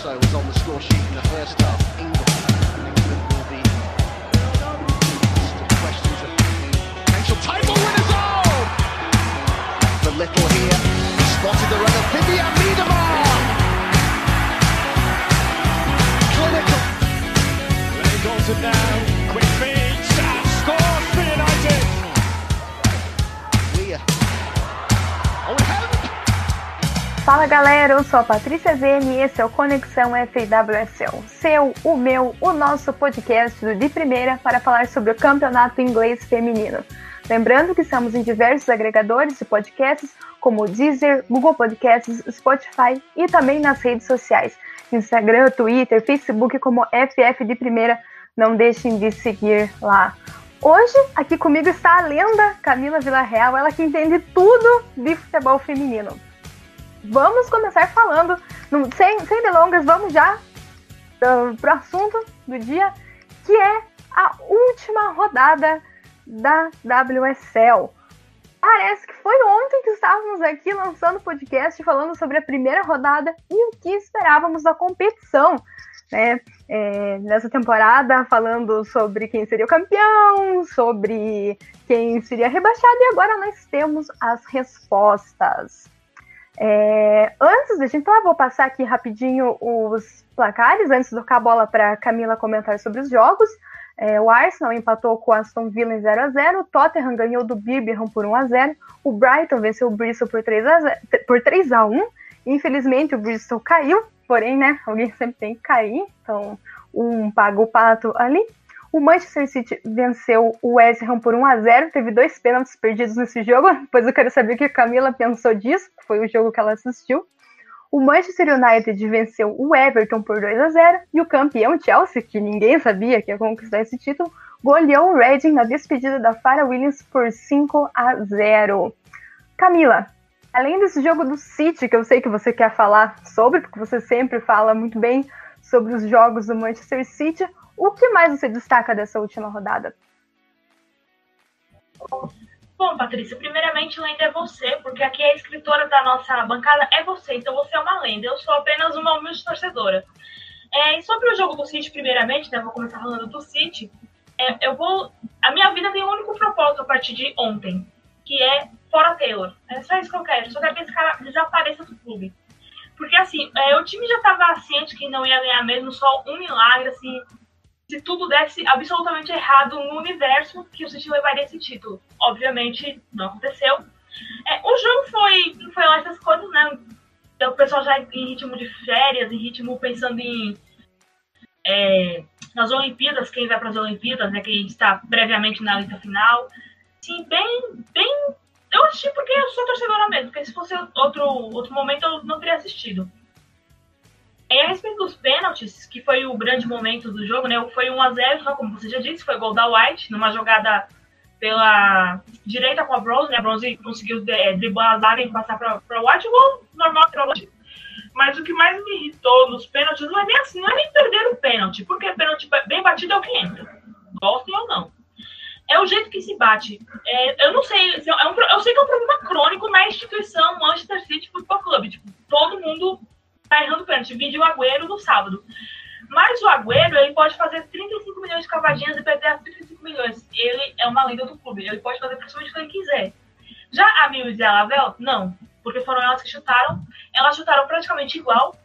also was on the score sheet in the first half. England, England will be questions of potential title winners. Oh, the little here spotted the run of Vivian Miedemar. Clinical. Ray Dalton now, Fala galera, eu sou a Patrícia Zene e esse é o Conexão FWSL, seu, o meu, o nosso podcast do De Primeira para falar sobre o campeonato inglês feminino. Lembrando que estamos em diversos agregadores de podcasts, como Deezer, Google Podcasts, Spotify e também nas redes sociais, Instagram, Twitter, Facebook como FF de Primeira. Não deixem de seguir lá. Hoje, aqui comigo está a lenda Camila Villarreal, ela que entende tudo de futebol feminino vamos começar falando, sem, sem delongas, vamos já uh, pro assunto do dia, que é a última rodada da WSL. Parece que foi ontem que estávamos aqui lançando podcast falando sobre a primeira rodada e o que esperávamos da competição. Né? É, nessa temporada, falando sobre quem seria o campeão, sobre quem seria rebaixado, e agora nós temos as respostas. É, antes da gente, então, vou passar aqui rapidinho os placares, antes de tocar a bola para Camila comentar sobre os jogos. É, o Arsenal empatou com o Aston Villa em 0x0, o Tottenham ganhou do Birmingham por 1x0, o Brighton venceu o Bristol por 3x0, por 3x1. Infelizmente o Bristol caiu, porém, né, alguém sempre tem que cair, então um paga o pato ali. O Manchester City venceu o West Ham por 1 a 0 teve dois pênaltis perdidos nesse jogo, depois eu quero saber o que a Camila pensou disso, foi o jogo que ela assistiu. O Manchester United venceu o Everton por 2 a 0 e o campeão Chelsea, que ninguém sabia que ia conquistar esse título, goleou o Reading na despedida da Farah Williams por 5 a 0. Camila, além desse jogo do City, que eu sei que você quer falar sobre, porque você sempre fala muito bem sobre os jogos do Manchester City, o que mais você destaca dessa última rodada? Bom, Patrícia, primeiramente, lenda é você, porque aqui a escritora da nossa bancada é você, então você é uma lenda. Eu sou apenas uma humilde torcedora. É, e sobre o jogo do City, primeiramente, né, vou começar falando do City. É, eu vou. A minha vida tem um único propósito a partir de ontem, que é fora Taylor. É só isso que eu quero. Eu só quero que esse cara desapareça do clube. Porque assim, é, o time já estava ciente que não ia ganhar mesmo, só um milagre, assim, se tudo desse absolutamente errado no universo, que o City levaria esse título. Obviamente, não aconteceu. É, o jogo foi, foi lá essas coisas, né? Então, o pessoal já em ritmo de férias, em ritmo pensando em. É, nas Olimpíadas, quem vai para as Olimpíadas, né? Quem está previamente na lista final. Sim, bem, bem. Eu assisti porque eu sou torcedora mesmo, porque se fosse outro, outro momento eu não teria assistido. Respeito dos pênaltis, que foi o grande momento do jogo, né? Foi 1x0, só como você já disse, foi gol da White, numa jogada pela direita com a Bronze, né? A Bronze conseguiu é, driblar a zaga e passar para a White, gol normal para White. Mas o que mais me irritou nos pênaltis não é nem assim, não é nem perder o pênalti, porque pênalti bem batido é o que entra. Gostem ou não. É o jeito que se bate. É, eu não sei, é um, eu sei que é um problema crônico na instituição Manchester City Football Club. Tipo, todo mundo tá errando pênalti. Vídeo o Agüero no sábado. Mas o Agüero, ele pode fazer 35 milhões de cavadinhas e perder as 35 milhões. Ele é uma lenda do clube. Ele pode fazer praticamente o que ele quiser. Já a Mil e a Lavelle, não. Porque foram elas que chutaram. Elas chutaram praticamente igual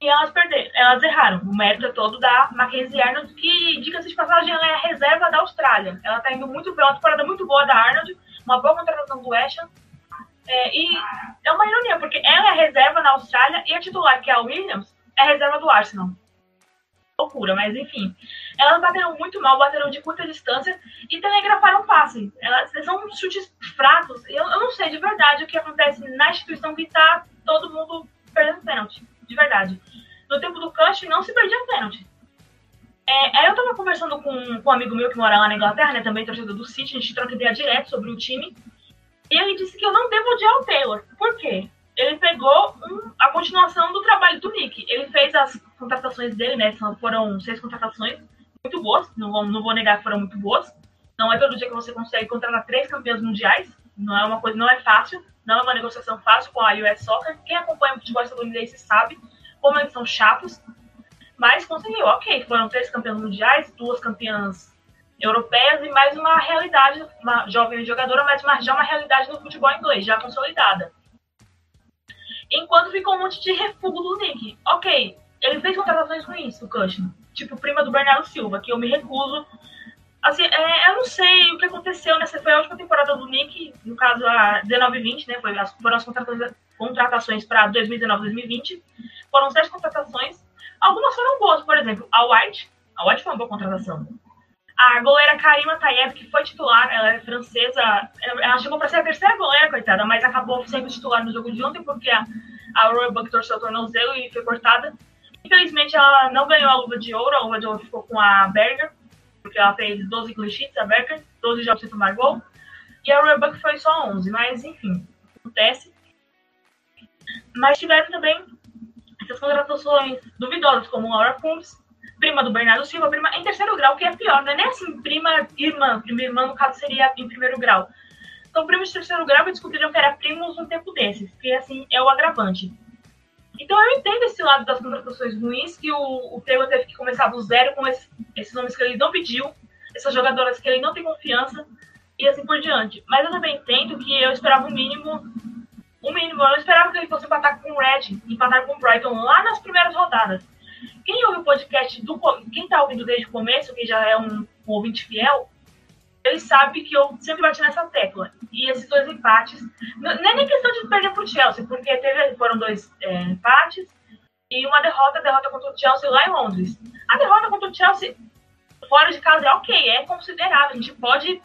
e elas perderam. Elas erraram. O mérito é todo da Mackenzie Arnold, que, diga-se de passagem, ela é a reserva da Austrália. Ela tá indo muito bem. Uma temporada muito boa da Arnold. Uma boa contratação do West é, e é uma ironia, porque ela é reserva na Austrália e a titular, que é a Williams, é reserva do Arsenal. Loucura, mas enfim. Elas bateram muito mal, bateram de curta distância e telegrafaram passe. Elas são chutes fracos. Eu, eu não sei de verdade o que acontece na instituição que está todo mundo perdendo pênalti. De verdade. No tempo do Cush não se perdia pênalti. É, aí eu tava conversando com, com um amigo meu que mora lá na Inglaterra, né, também torcedor do City, a gente troca ideia direto sobre o time. E ele disse que eu não devo odiar o Taylor. Por quê? Ele pegou um, a continuação do trabalho do Nick. Ele fez as contratações dele, né? Foram seis contratações muito boas. Não vou, não vou negar que foram muito boas. Não é todo dia que você consegue contratar três campeões mundiais. Não é uma coisa, não é fácil. Não é uma negociação fácil com a US Soccer. Quem acompanha o futebol estadunidense sabe como eles são chatos. Mas conseguiu, ok. Foram três campeãs mundiais, duas campeãs europeias e mais uma realidade, uma jovem jogadora, mas já uma realidade no futebol inglês, já consolidada. Enquanto ficou um monte de refúgio do Nick. Ok, ele fez contratações ruins, o Cushing. Tipo, prima do Bernardo Silva, que eu me recuso. Assim, é, eu não sei o que aconteceu nessa. Foi a última temporada do Nick, no caso a 19-20, né? Foi, foram as contratações para 2019-2020. Foram sete contratações. Algumas foram boas, por exemplo, a White. A White foi uma boa contratação. A goleira Karima Tayev, que foi titular, ela é francesa, ela chegou para ser a terceira goleira, coitada, mas acabou sendo titular no jogo de ontem porque a, Royal Buck torceu o tornozelo e foi cortada. Infelizmente, ela não ganhou a luva de ouro, a luva de ouro ficou com a Berger, porque ela fez 12 clean sheets, a Berger, 12 jogos sem tomar gol, e a Royal Buck foi só 11, mas enfim, acontece. Mas tiveram também essas contratações duvidosas, como Laura Combs, prima do Bernardo Silva, prima em terceiro grau, que é pior, não é nem assim, prima, irmã, prima irmã, no caso seria em primeiro grau. Então, primos de terceiro grau descobriram que era primos um tempo desses, que assim é o agravante. Então, eu entendo esse lado das contratações ruins, que o, o Taylor teve que começar do zero com esse, esses nomes que ele não pediu, essas jogadoras que ele não tem confiança, e assim por diante. Mas eu também entendo que eu esperava o mínimo. O mínimo, eu esperava que ele fosse empatar com o Red, empatar com o Brighton lá nas primeiras rodadas. Quem ouve o podcast do. Quem tá ouvindo desde o começo, que já é um, um ouvinte fiel, ele sabe que eu sempre bati nessa tecla. E esses dois empates. Não é nem questão de perder pro Chelsea, porque teve, foram dois é, empates e uma derrota, derrota contra o Chelsea lá em Londres. A derrota contra o Chelsea fora de casa é ok, é considerável, a gente pode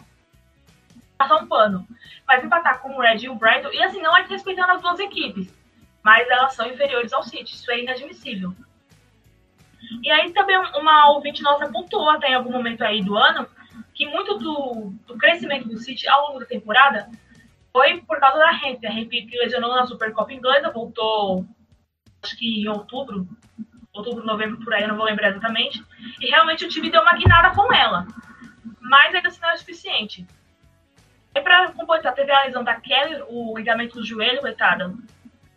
passar um pano. Mas empatar com o Red e o Brighton, e assim, não é respeitando as duas equipes, mas elas são inferiores ao City, isso é inadmissível. E aí também uma ouvinte nossa pontuou até em algum momento aí do ano que muito do, do crescimento do City ao longo da temporada foi por causa da Hemp. A Hemp que lesionou na Supercopa Inglesa, voltou acho que em outubro, outubro, novembro, por aí, eu não vou lembrar exatamente. E realmente o time deu uma guinada com ela. Mas ainda assim não é suficiente. E para completar, teve a lesão da Kelly, o ligamento do joelho, coitada.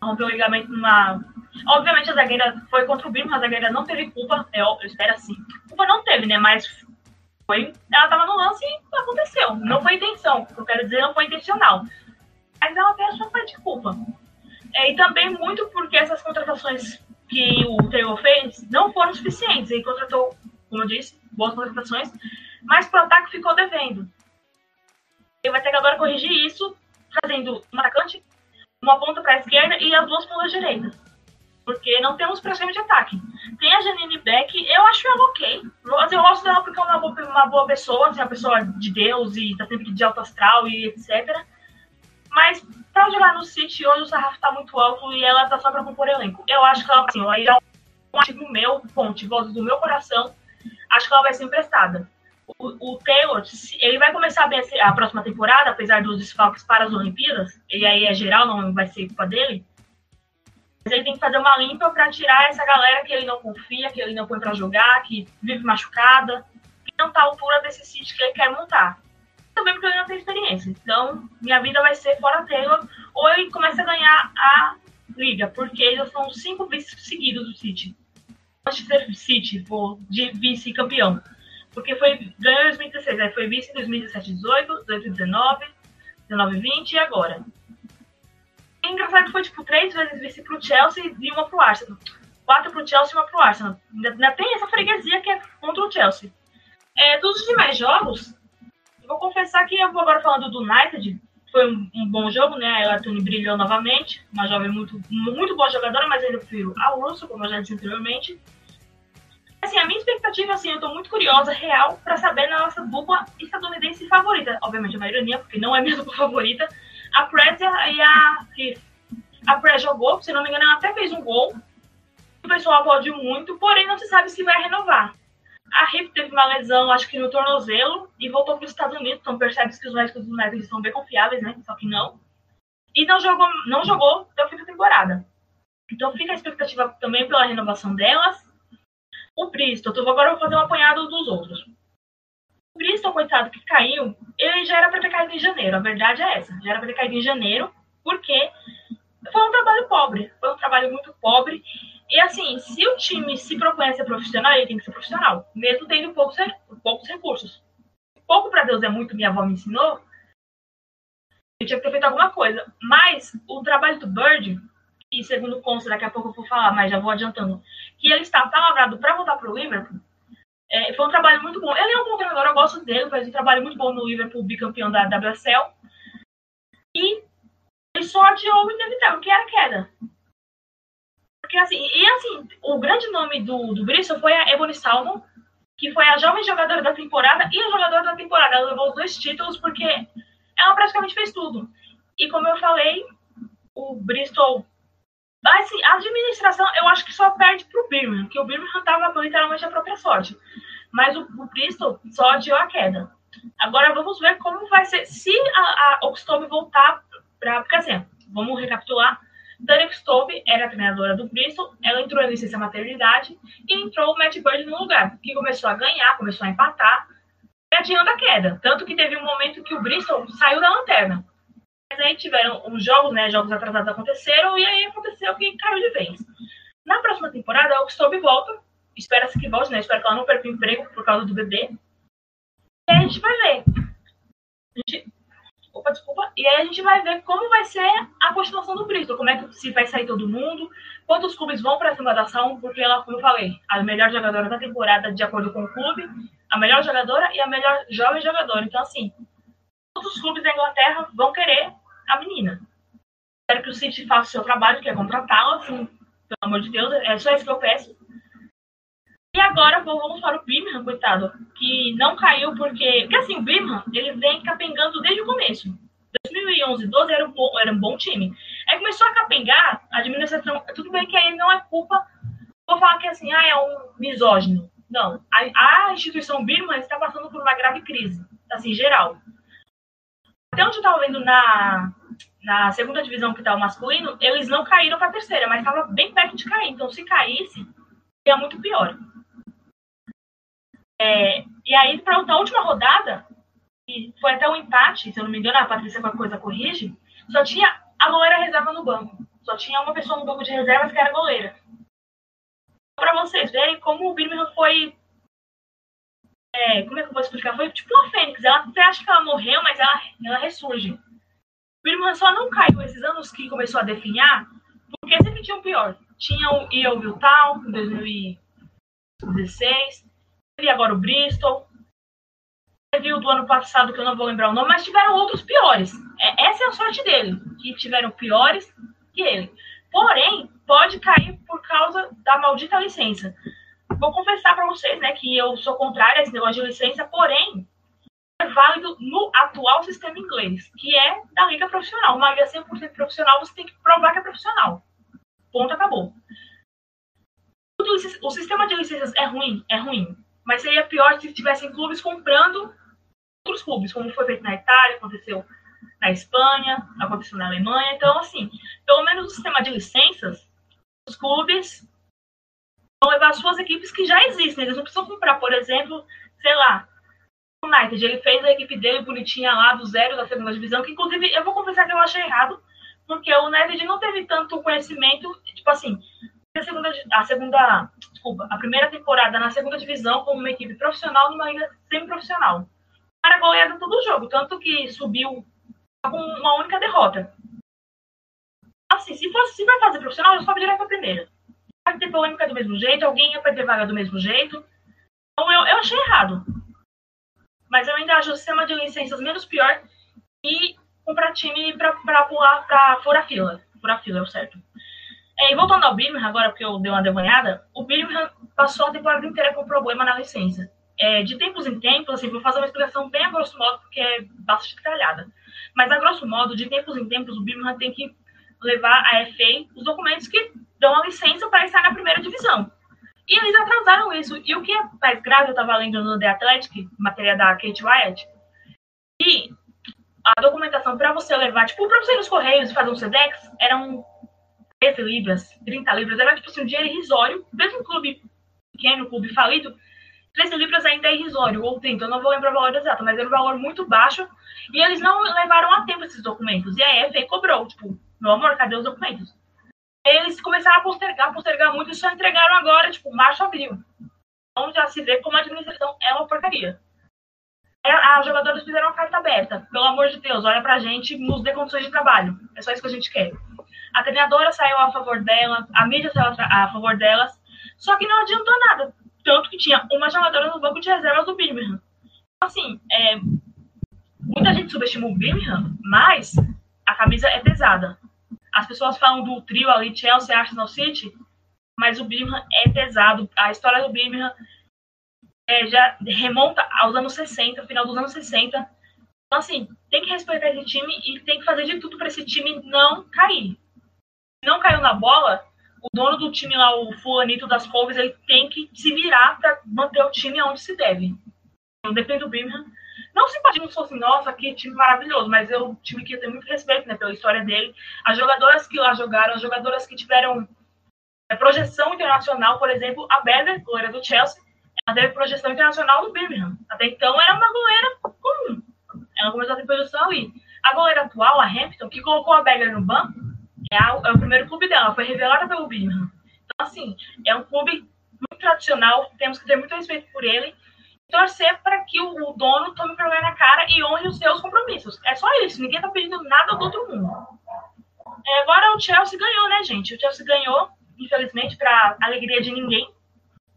Rompeu o ligamento numa Obviamente a zagueira foi contra o Birman, a zagueira não teve culpa, eu, eu espero assim. Culpa não teve, né? Mas foi. Ela tava no lance e aconteceu. Não foi intenção. O eu quero dizer não foi intencional. Mas ela tem a sua parte de culpa. É, e também muito porque essas contratações que o Taylor fez não foram suficientes. Ele contratou, como eu disse, boas contratações, mas pro ataque ficou devendo. Ele vai ter que agora corrigir isso, trazendo um atacante, uma ponta para a esquerda e as duas pontas direitas porque não temos praticamente ataque. Tem a Janine Beck, eu acho ela ok. Assim, eu gosto dela porque é uma boa, uma boa pessoa, assim, uma pessoa de Deus e tá sempre de alto astral e etc. Mas pra jogar no City hoje o sarrafo tá muito alto e ela tá só pra compor elenco. Eu acho que ela, assim, aí é um meu, ponte, voz do meu coração, acho que ela vai ser emprestada. O, o Taylor, ele vai começar bem a próxima temporada, apesar dos desfalques para as Olimpíadas, e aí é geral, não vai ser culpa dele mas ele tem que fazer uma limpa para tirar essa galera que ele não confia, que ele não põe para jogar, que vive machucada, que não está à altura desse sítio que ele quer montar. Também porque ele não tem experiência. Então, minha vida vai ser fora Taylor, ou ele começa a ganhar a liga, porque eles são cinco vices seguidos do City. Ser City, for de vice-campeão. Porque foi, ganhou em 2016, aí foi vice em 2017, 18, 2019, 19, 20 e agora. Engraçado que foi, tipo, três vezes vice pro Chelsea e uma pro Arsenal. Quatro pro Chelsea e uma pro Arsenal. Ainda, ainda tem essa freguesia que é contra o Chelsea. É, dos demais jogos, vou confessar que eu vou agora falando do United. Foi um, um bom jogo, né? A Tony brilhou novamente. Uma jovem muito, muito boa jogadora, mas ainda prefiro a Urso, como eu já disse anteriormente. Assim, a minha expectativa, assim, eu tô muito curiosa, real, para saber na nossa dupla estadunidense favorita. Obviamente é uma ironia, porque não é minha dupla favorita, a Prez e a. A Prez jogou, se não me engano, ela até fez um gol. O pessoal aplaudiu muito, porém não se sabe se vai renovar. A Riff teve uma lesão, acho que no tornozelo, e voltou para os Estados Unidos. Então percebe que os médicos do United são bem confiáveis, né? Só que não. E não jogou, não jogou até o fim da temporada. Então fica a expectativa também pela renovação delas. O então agora eu vou fazer um apanhado dos outros. Bristol, coitado, que caiu, ele já era para ter caído em janeiro. A verdade é essa. Já era para ter caído em janeiro, porque foi um trabalho pobre. Foi um trabalho muito pobre. E assim, se o time se propõe a ser profissional, ele tem que ser profissional, mesmo tendo poucos, poucos recursos. Pouco para Deus é muito, minha avó me ensinou. Eu tinha que ter feito alguma coisa. Mas o trabalho do Bird, e segundo consta, daqui a pouco eu vou falar, mas já vou adiantando, que ele está palavrado para voltar para o Liverpool, é, foi um trabalho muito bom. Ele é um bom treinador, eu gosto dele, fez um trabalho muito bom no Liverpool, bicampeão da WSL. E ele só adiou o inevitável, que era a queda. Porque assim, e assim, o grande nome do, do Bristol foi a Ebony Salmon, que foi a jovem jogadora da temporada e a jogadora da temporada. Ela levou os dois títulos porque ela praticamente fez tudo. E como eu falei, o Bristol. Assim, a administração eu acho que só perde pro Birmingham, que o Birmingham estava literalmente a própria sorte. Mas o, o Bristol só adiou a queda. Agora vamos ver como vai ser. Se a, a Oxtome voltar para. Porque assim, vamos recapitular. Derek Stobe era a treinadora do Bristol, ela entrou em licença maternidade e entrou o Matt Bird no lugar, que começou a ganhar, começou a empatar, adiando a queda. Tanto que teve um momento que o Bristol saiu da lanterna. Mas aí tiveram os jogos, né? Jogos atrasados aconteceram e aí aconteceu que caiu de vez. Na próxima temporada, o Stobe volta. Espera-se que volte, né? Espero que ela não perca o emprego por causa do bebê. E aí a gente vai ver. A gente Opa, desculpa. E aí a gente vai ver como vai ser a continuação do Bristol, como é que se vai sair todo mundo, quantos clubes vão para cima da ação, porque ela, como eu falei, a melhor jogadora da temporada de acordo com o clube, a melhor jogadora e a melhor jovem jogadora. Então, assim, todos os clubes da Inglaterra vão querer a menina. Espero que o City faça o seu trabalho, que é contratá-la, assim, pelo amor de Deus, é só isso que eu peço. E agora vamos para o Birmingham, coitado, que não caiu porque. Porque assim, o Birmingham, ele vem capengando desde o começo. 2011, 12 era um bom, era um bom time. Aí começou a capengar, a administração. Tudo bem que aí não é culpa. Vou falar que assim, ah, é um misógino. Não. A, a instituição Birmingham está passando por uma grave crise, assim, geral. Até onde eu estava vendo na, na segunda divisão que está o masculino, eles não caíram para a terceira, mas estava bem perto de cair. Então, se caísse, ia muito pior. É, e aí, para a última rodada, e foi até um empate, se eu não me engano, a Patrícia com a coisa corrige, só tinha a goleira reserva no banco. Só tinha uma pessoa no banco de reservas que era goleira. Para vocês verem como o Birmingham foi. É, como é que eu vou explicar? Foi tipo uma fênix. Ela até acha que ela morreu, mas ela, ela ressurge. Birmingham só não caiu esses anos que começou a definhar, porque sempre tinha um pior. Tinha o Yeovil Town em 2016, e agora o Bristol. Teve o do ano passado, que eu não vou lembrar o nome, mas tiveram outros piores. É, essa é a sorte dele, que tiveram piores que ele. Porém, pode cair por causa da maldita licença. Vou confessar para vocês, né, que eu sou contrária a esse negócio de licença, porém, é válido no atual sistema inglês, que é da liga profissional. Uma liga 100% profissional, você tem que provar que é profissional. Ponto, acabou. O sistema de licenças é ruim? É ruim. Mas seria pior se tivessem clubes comprando outros clubes, como foi feito na Itália, aconteceu na Espanha, aconteceu na Alemanha. Então, assim, pelo menos o sistema de licenças, os clubes vão levar suas equipes que já existem. Eles não precisam comprar, por exemplo, sei lá, United. Ele fez a equipe dele bonitinha lá do zero da segunda divisão, que inclusive eu vou confessar que eu achei errado, porque o United não teve tanto conhecimento, tipo assim, a segunda, a segunda, desculpa, a primeira temporada na segunda divisão como uma equipe profissional numa liga semi-profissional. Era goleada todo o jogo, tanto que subiu com uma única derrota. Assim, se fosse se vai fazer profissional, eu sobe direto para a primeira. Vai ter polêmica do mesmo jeito, alguém ia perder vaga do mesmo jeito. Então eu, eu achei errado. Mas eu ainda acho o sistema de licenças menos pior e comprar time para pular para fora fila. Fora fila é o certo. É, e voltando ao Birmingham, agora porque eu dei uma devanhada, o Birmingham passou a temporada inteira com problema na licença. É, de tempos em tempos, assim, vou fazer uma explicação bem a grosso modo, porque é bastante detalhada. Mas a grosso modo, de tempos em tempos, o Birmingham tem que levar à FA os documentos que dão a licença para estar na primeira divisão. E eles atrasaram isso. E o que é mais grave, eu estava lendo no The Athletic, matéria da Kate Wyatt, e a documentação para você levar, tipo, para você ir nos Correios e fazer um SEDEX, era um 13 libras, 30 libras, era tipo assim, um dinheiro irrisório, mesmo um clube pequeno, um clube falido, 13 libras ainda é irrisório, ou 30, eu não vou lembrar o valor exato, mas era um valor muito baixo, e eles não levaram a tempo esses documentos, e a EFA cobrou, tipo, meu amor, cadê os documentos? Eles começaram a postergar, postergar muito e só entregaram agora, tipo, março, abril. Então já se vê como a administração é uma porcaria. As jogadoras fizeram uma carta aberta. Pelo amor de Deus, olha pra gente, nos dê condições de trabalho. É só isso que a gente quer. A treinadora saiu a favor dela, a mídia saiu a favor delas, só que não adiantou nada. Tanto que tinha uma jogadora no banco de reservas do Birmingham. Então, assim, é, muita gente subestima o Birmingham, mas a camisa é pessoas falam do trio ali, Chelsea, Arsenal City, mas o Birmingham é pesado. A história do Birmingham é, já remonta aos anos 60, final dos anos 60. Então, assim, tem que respeitar esse time e tem que fazer de tudo para esse time não cair. Não caiu na bola, o dono do time lá, o fulanito das Wolves, ele tem que se virar para manter o time onde se deve. Eu dependo do Birmingham. Não simpatia, não sou assim, nossa, que time maravilhoso, mas é um time que eu tenho muito respeito né, pela história dele. As jogadoras que lá jogaram, as jogadoras que tiveram é, projeção internacional, por exemplo, a Beder, goleira do Chelsea, ela teve projeção internacional no Birmingham. Até então era uma goleira comum. Ela começou a ter projeção ali. A goleira atual, a Hampton, que colocou a Beder no banco, é, a, é o primeiro clube dela, foi revelada pelo Birmingham. Então, assim, é um clube muito tradicional, temos que ter muito respeito por ele torcer para que o, dono tome vergonha na cara e honre os seus compromissos. É só isso, ninguém tá pedindo nada do outro mundo. É, agora o Chelsea ganhou, né, gente? O Chelsea ganhou, infelizmente, para alegria de ninguém.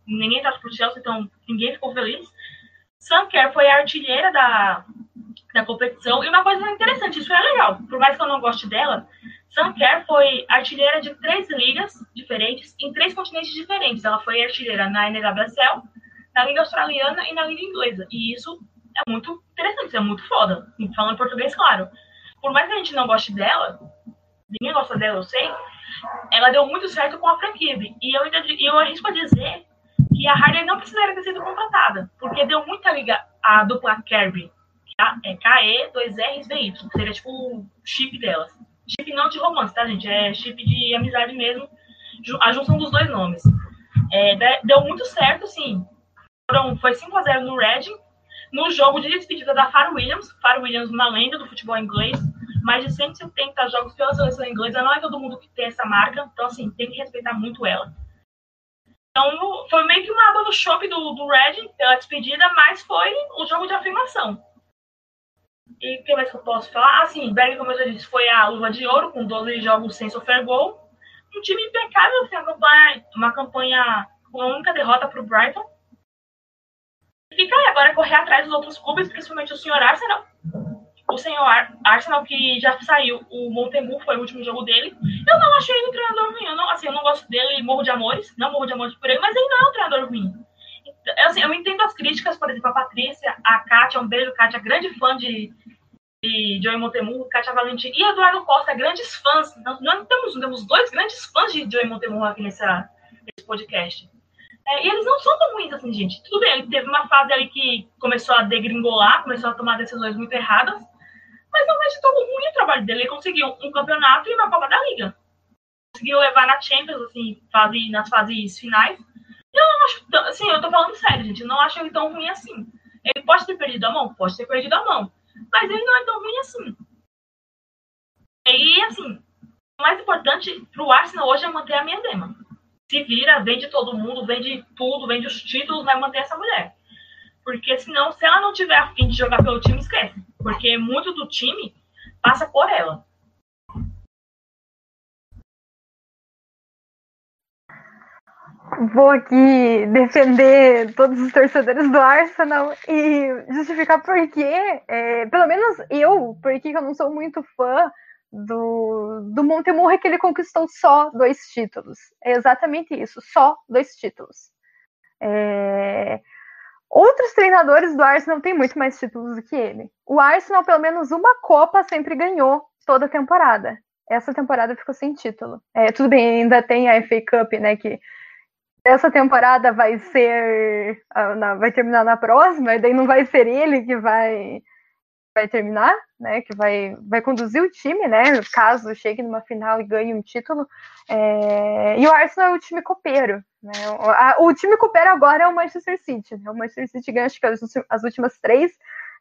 Ninguém tá pro Chelsea, então ninguém ficou feliz. Sam Kerr foi a artilheira da, da competição. E uma coisa interessante, isso é legal. Por mais que eu não goste dela, Sam Kerr foi artilheira de três ligas diferentes, em três continentes diferentes. Ela foi artilheira na NWSL, na língua australiana e na língua inglesa. E isso é muito interessante, é muito foda. Falando português, claro. Por mais que a gente não goste dela, ninguém gosta dela, eu sei, ela deu muito certo com a franquia. E eu, ainda, eu arrisco a dizer que a Harder não precisaria ter sido contratada, porque deu muita liga a dupla Kirby. É KE, 2 VY, que seria tipo o chip delas. Chip não de romance, tá, gente? É chip de amizade mesmo, a junção dos dois nomes. É, deu muito certo, sim foram, foi 5 a 0 no Reading, no jogo de despedida da Far Williams. Far Williams, uma lenda do futebol inglês, mais de 170 jogos pela seleção inglesa. Não é todo mundo que tem essa marca, então, assim, tem que respeitar muito ela. Então, foi meio que uma água no chope do, do Reading pela despedida, mas foi o jogo de afirmação. E o que mais que eu posso falar? Assim, Berg, como eu já disse, foi a luva de ouro, com 12 jogos sem sofrer gol. Um time impecável, assim, uma campanha, uma campanha com a única derrota para o Brighton fica aí agora correr atrás dos outros clubes, principalmente o senhor Arsenal. O senhor Arsenal, que já saiu, o Montemu foi o último jogo dele. Eu não achei ele um treinador ruim. Eu não, assim, eu não gosto dele, morro de amores. Não morro de amores por ele, mas ele não é um treinador ruim. Eu, assim, eu entendo as críticas, por exemplo, a Patrícia, a Kátia, um beijo, Kátia, grande fã de, de Joey Montemu, Kátia Valentim e Eduardo Costa, grandes fãs. Nós, nós temos, temos dois grandes fãs de Joey Montemu aqui nessa, nesse podcast. É, e eles não são tão ruins assim, gente. Tudo bem, ele teve uma fase ali que começou a degringolar, começou a tomar decisões muito erradas, mas não de todo ruim o trabalho dele. Ele conseguiu um campeonato e uma Copa da Liga. Conseguiu levar na Champions, assim, fase, nas fases finais. Eu não acho, tão, assim, eu tô falando sério, gente, eu não acho ele tão ruim assim. Ele pode ter perdido a mão? Pode ter perdido a mão. Mas ele não é tão ruim assim. E, assim, o mais importante pro Arsenal hoje é manter a minha dema se vira, vende todo mundo, vende tudo, vende os títulos, vai manter essa mulher. Porque senão, se ela não tiver a fim de jogar pelo time, esquece. Porque muito do time passa por ela. Vou aqui defender todos os torcedores do Arsenal e justificar por que, é, pelo menos eu, porque eu não sou muito fã do, do Montemurro é que ele conquistou só dois títulos. É exatamente isso, só dois títulos. É... Outros treinadores do Arsenal têm muito mais títulos do que ele. O Arsenal, pelo menos uma Copa, sempre ganhou toda a temporada. Essa temporada ficou sem título. É, tudo bem, ainda tem a FA Cup, né? Que essa temporada vai ser. vai terminar na próxima, e daí não vai ser ele que vai vai terminar, né, que vai, vai conduzir o time, né, caso chegue numa final e ganhe um título. É... E o Arsenal é o time copeiro, né? O, o time copeiro agora é o Manchester City, né? O Manchester City ganha acho que as, as últimas três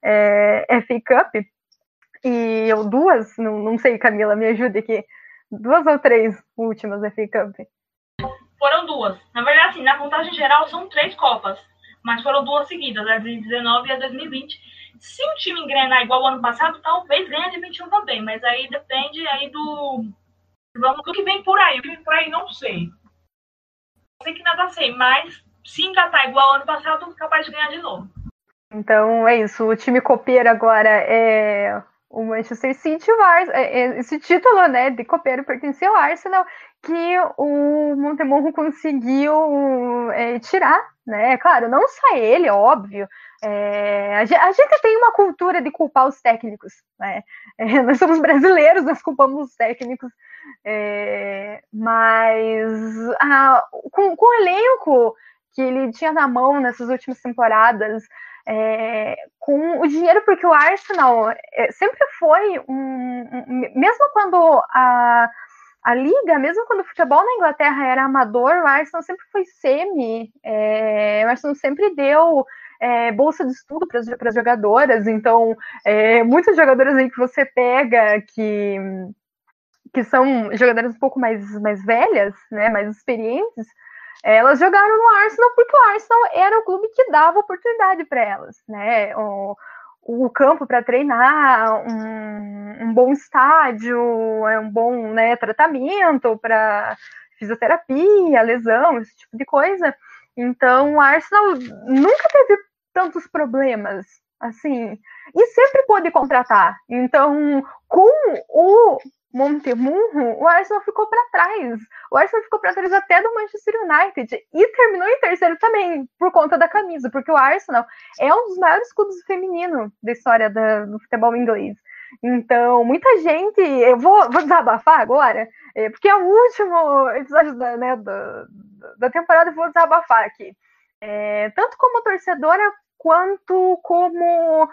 é, FA Cup e eu duas, não, não sei, Camila, me ajude aqui. duas ou três últimas FA Cup? Foram duas. Na verdade, assim, na contagem geral são três Copas, mas foram duas seguidas, a 2019 e a 2020. Se o time engrenar igual o ano passado, talvez ganhe de 21 também, mas aí depende aí do, do que vem por aí. O que vem por aí não sei. Não sei que nada sei, mas se engatar igual ao ano passado, capaz de ganhar de novo. Então é isso, o time copeiro agora é o Manchester City, o Ars é, é, esse título né, de copeiro pertencia ao Arsenal, que o Montemurro conseguiu é, tirar, né? Claro, não só ele, óbvio. É, a, gente tem uma cultura de culpar os técnicos, né? É, nós somos brasileiros, nós culpamos os técnicos, é, mas ah, com, com o elenco que ele tinha na mão nessas últimas temporadas, é, com o dinheiro, porque o Arsenal é, sempre foi um, um, mesmo quando a, a liga, mesmo quando o futebol na Inglaterra era amador, o Arsenal sempre foi semi, é, o Arsenal sempre deu é, bolsa de estudo para as jogadoras, então é, muitas jogadoras aí que você pega que que são jogadoras um pouco mais, mais velhas, né, mais experientes, elas jogaram no Arsenal porque o Arsenal era o clube que dava oportunidade para elas, né? O, o campo para treinar, um, um, bom estádio, é um bom né, tratamento para fisioterapia, lesão, esse tipo de coisa. Então, o Arsenal nunca teve tantos problemas, assim, e sempre pôde contratar. Então, com o Montemurro, o Arsenal ficou para trás. O Arsenal ficou para trás até do Manchester United e terminou em terceiro também por conta da camisa, porque o Arsenal é um dos maiores clubes femininos da história do futebol inglês. Então, muita gente. Eu vou, vou desabafar agora, é, porque é o último episódio da, né, da, da temporada, eu vou desabafar aqui. É, tanto como torcedora quanto como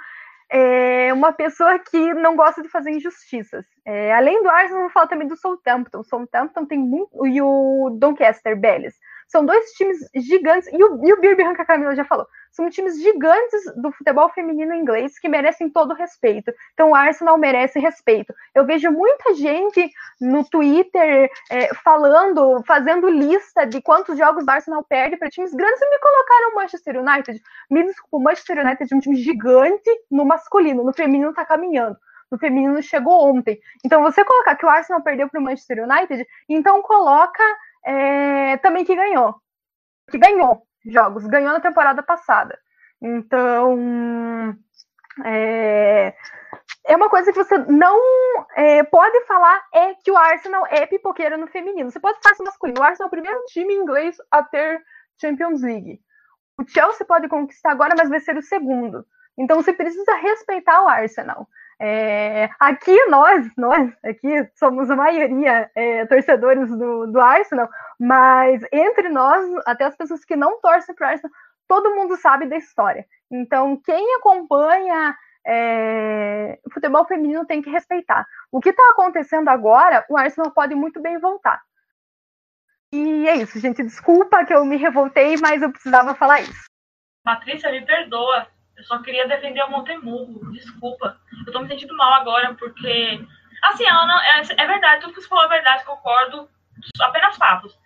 é uma pessoa que não gosta de fazer injustiças. É, além do Arsenal, vou falar também do Southampton. O Southampton tem muito. E o Doncaster Bellis. São dois times gigantes. E o, e o Birmingham, que a Camila já falou. São times gigantes do futebol feminino inglês que merecem todo respeito. Então o Arsenal merece respeito. Eu vejo muita gente no Twitter é, falando, fazendo lista de quantos jogos o Arsenal perde para times grandes e me colocaram o Manchester United. Me desculpa, o Manchester United é um time gigante no masculino, no feminino está caminhando no feminino chegou ontem. Então, você colocar que o Arsenal perdeu para o Manchester United, então coloca é, também que ganhou. Que ganhou jogos, ganhou na temporada passada. Então, é, é uma coisa que você não é, pode falar é que o Arsenal é pipoqueiro no feminino. Você pode falar isso masculino. O Arsenal é o primeiro time inglês a ter Champions League. O Chelsea pode conquistar agora, mas vai ser o segundo. Então você precisa respeitar o Arsenal. É, aqui nós, nós aqui somos a maioria é, torcedores do, do Arsenal, mas entre nós, até as pessoas que não torcem para o Arsenal, todo mundo sabe da história. Então, quem acompanha é, o futebol feminino tem que respeitar. O que está acontecendo agora, o Arsenal pode muito bem voltar. E é isso, gente. Desculpa que eu me revoltei, mas eu precisava falar isso. Patrícia, me perdoa. Eu só queria defender o Montemurro. Desculpa. Eu tô me sentindo mal agora, porque. Assim, ela não. É, é verdade, tudo que você falou é verdade, concordo. Apenas fatos.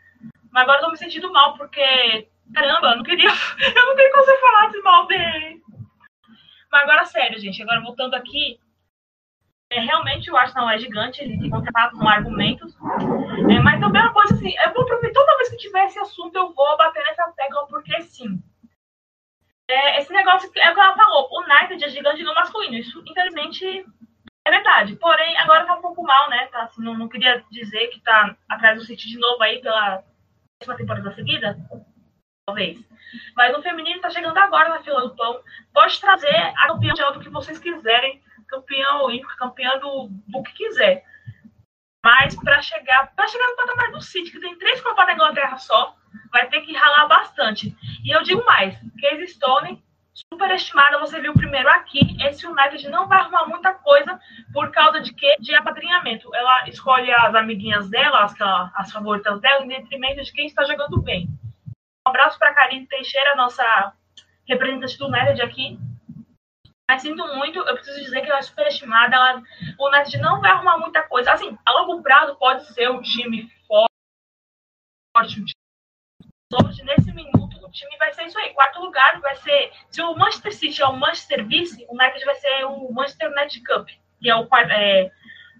Mas agora eu tô me sentindo mal, porque. Caramba, eu não queria. Eu não queria que você falasse mal dele. Mas agora, sério, gente. Agora voltando aqui. É, realmente o Arsenal é gigante, ele tem contratado com argumentos. É, mas também é uma coisa assim, eu vou aproveitar toda vez que tiver esse assunto, eu vou bater nessa tecla, porque sim é, esse negócio é o que ela falou, o United é gigante no masculino. Isso, infelizmente, é verdade. Porém, agora tá um pouco mal, né? Tá, assim, não, não queria dizer que tá atrás do City de novo aí pela décima temporada seguida. Talvez. Mas o feminino tá chegando agora na fila do pão. Pode trazer a campeã do que vocês quiserem. Campeão olímpico, campeã do, do que quiser. Mas para chegar, para chegar no patamar do City, que tem três Copas da Inglaterra só, vai ter que ralar bastante. E eu digo mais, Casey Stone, superestimada, você viu primeiro aqui, esse United não vai arrumar muita coisa por causa de quê? De apadrinhamento. Ela escolhe as amiguinhas dela, as, as favoritas dela, em detrimento de quem está jogando bem. Um abraço para Karine Teixeira, nossa representante do United aqui. Mas sinto muito, eu preciso dizer que ela é superestimada. Ela, o United não vai arrumar muita coisa. Assim, a longo prazo pode ser um time forte, um hoje, nesse minuto, o time vai ser isso aí. Quarto lugar vai ser. Se o Manchester City é o Manchester Vice, o United vai ser o Manchester United Cup, que é o, é,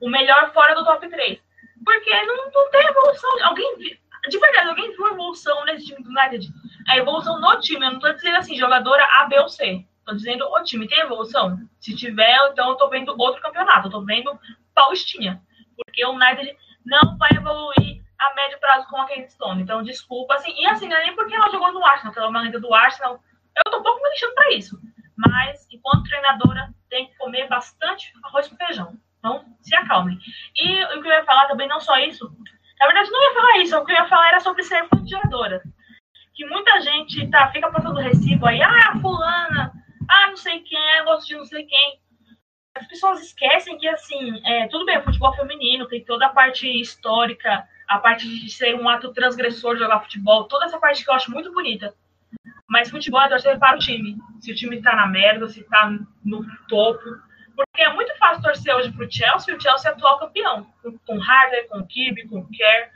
o melhor fora do top 3. Porque não, não tem evolução. Alguém. De verdade, alguém viu evolução nesse time do United? A evolução no time, eu não tô dizendo assim, jogadora A, B ou C. Tô dizendo o time tem evolução. Se tiver, então eu tô vendo outro campeonato. Eu tô vendo Paulistinha. Porque o United não vai evoluir a médio prazo com a Kate Stone. Então, desculpa, assim, e assim, não é nem porque ela jogou no Arsenal, que ela é uma lenda do Arsenal. Eu tô um pouco me deixando pra isso. Mas, enquanto treinadora, tem que comer bastante arroz com feijão. Então, se acalmem. E o que eu ia falar também, não só isso. Na verdade, não ia falar isso. O que eu ia falar era sobre ser jogadora. Que muita gente tá, fica passando recibo aí. Ah, fulana. Ah, não sei quem. Eu gosto de não sei quem as pessoas esquecem que, assim, é, tudo bem, futebol feminino tem toda a parte histórica a parte de ser um ato transgressor jogar futebol, toda essa parte que eu acho muito bonita. Mas futebol é torcer para o time. Se o time tá na merda, se tá no topo. Porque é muito fácil torcer hoje pro Chelsea o Chelsea é atual campeão. Com Harder, com Kirby, com Kerr.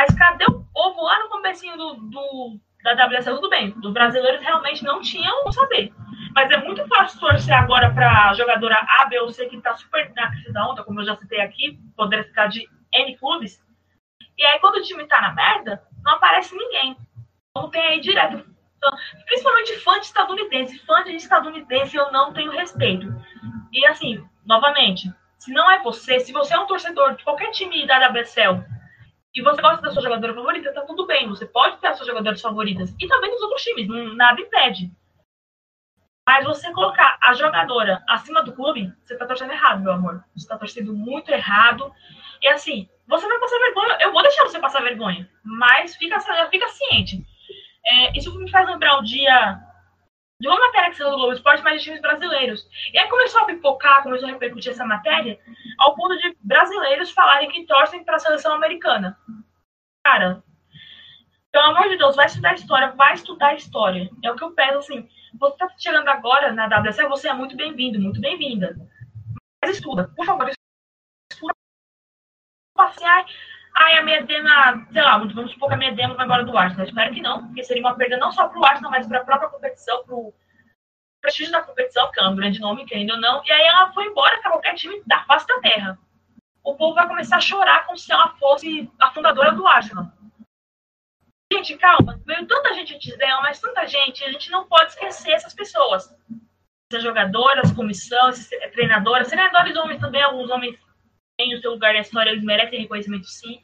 Mas cadê o povo lá no comecinho do, do, da WSL? Tudo bem, os brasileiros realmente não tinham como saber. Mas é muito fácil torcer agora para jogadora A, B ou C que tá super na crise da onda, como eu já citei aqui, poder ficar de N clubes. E aí, quando o time tá na merda, não aparece ninguém. Não tem aí direto. Então, principalmente fã de estadunidense. Fã de estadunidense eu não tenho respeito. E assim, novamente, se não é você, se você é um torcedor de qualquer time da WSL e você gosta da sua jogadora favorita, tá tudo bem. Você pode ter as suas jogadoras favoritas. E também dos outros times, nada impede. Mas você colocar a jogadora acima do clube, você tá torcendo errado, meu amor. Você tá torcendo muito errado. E assim, você vai passar vergonha, eu vou deixar você passar vergonha, mas fica, fica ciente. É, isso me faz lembrar o dia de uma matéria que saiu do Globo Esporte, mas de times brasileiros. E aí começou a pipocar, começou a repercutir essa matéria, ao ponto de brasileiros falarem que torcem para a seleção americana. Cara, pelo amor de Deus, vai estudar história, vai estudar história. É o que eu peço, assim. Você está chegando agora na WC, você é muito bem-vindo, muito bem-vinda. Mas estuda, por favor, assim, ai, ai, a minha dema, sei lá, vamos supor que a minha demo vai embora do Arsenal. espero que não, porque seria uma perda não só para o Arsenal, mas para a própria competição, para o prestígio da competição, que é um grande nome, querendo ou não. E aí ela foi embora para qualquer time da face da terra. O povo vai começar a chorar como se ela fosse a fundadora do Arsenal. Gente, calma, veio tanta gente antes dela, mas tanta gente, a gente não pode esquecer essas pessoas. Essas jogadoras, comissão, treinadoras, treinadores homens também, alguns homens tem o seu lugar na história, eles merecem reconhecimento sim.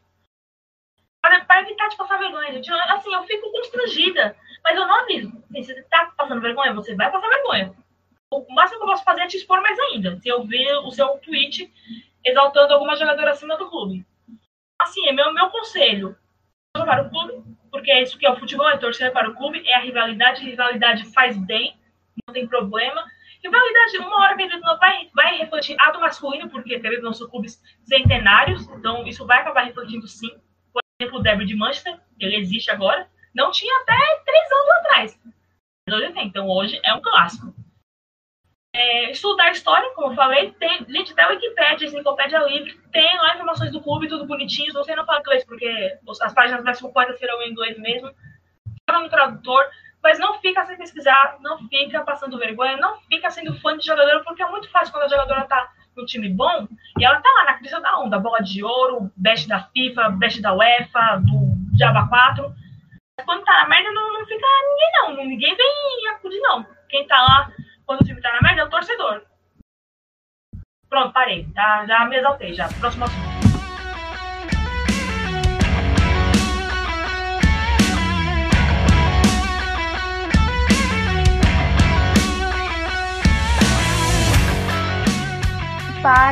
Para, para evitar de passar vergonha, gente. Assim, eu fico constrangida. Mas eu não aviso. Se você tá passando vergonha, você vai passar vergonha. O máximo que eu posso fazer é te expor mais ainda. Se eu ver o seu tweet exaltando alguma jogadora acima do clube. Assim, é meu, meu conselho. Para o clube, porque é isso que é o futebol, é torcer para o clube, é a rivalidade. Rivalidade faz bem, não tem problema. Rivalidade, uma hora não vai, vai refletir a do masculino, porque teve não são clubes centenários, então isso vai acabar refletindo sim. Por exemplo, o Derby de Manchester, ele existe agora, não tinha até três anos atrás. Hoje tem, então hoje é um clássico. É, estudar história, como eu falei, tem, gente, até a Wikipédia, Enciclopédia Livre, tem lá informações do clube, tudo bonitinho. Você não fala inglês, porque as páginas mais completas serão em inglês mesmo. Joga no tradutor, mas não fica sem pesquisar, não fica passando vergonha, não fica sendo fã de jogadora, porque é muito fácil quando a jogadora tá no time bom e ela tá lá na crise da onda, bola de ouro, best da FIFA, best da UEFA, do Java 4. Mas quando tá na merda, não, não fica ninguém não, ninguém vem acudir não. Quem tá lá quando o time tá na merda é o torcedor. Pronto, parei, já, já me exaltei, já. Próximo assunto.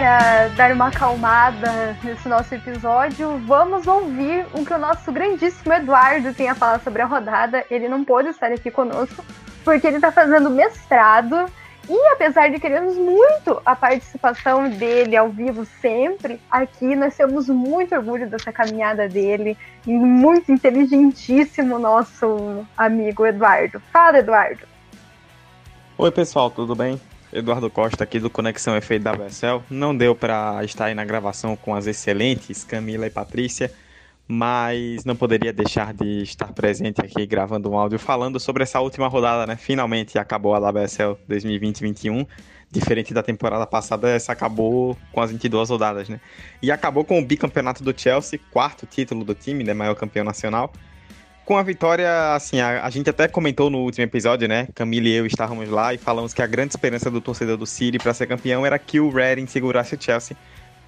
Para dar uma acalmada nesse nosso episódio, vamos ouvir o que o nosso grandíssimo Eduardo tem a falar sobre a rodada. Ele não pôde estar aqui conosco, porque ele está fazendo mestrado. E apesar de queremos muito a participação dele ao vivo sempre, aqui nós temos muito orgulho dessa caminhada dele e muito inteligentíssimo nosso amigo Eduardo. Fala, Eduardo. Oi pessoal, tudo bem? Eduardo Costa aqui do Conexão Efeito da WSL. Não deu para estar aí na gravação com as excelentes Camila e Patrícia, mas não poderia deixar de estar presente aqui gravando um áudio falando sobre essa última rodada, né? Finalmente acabou a WSL 2020-21. Diferente da temporada passada, essa acabou com as 22 rodadas, né? E acabou com o bicampeonato do Chelsea, quarto título do time, né? Maior campeão nacional com a vitória, assim, a, a, gente até comentou no último episódio, né? Camille e eu estávamos lá e falamos que a grande esperança do torcedor do City para ser campeão era que o Reading segurasse o Chelsea.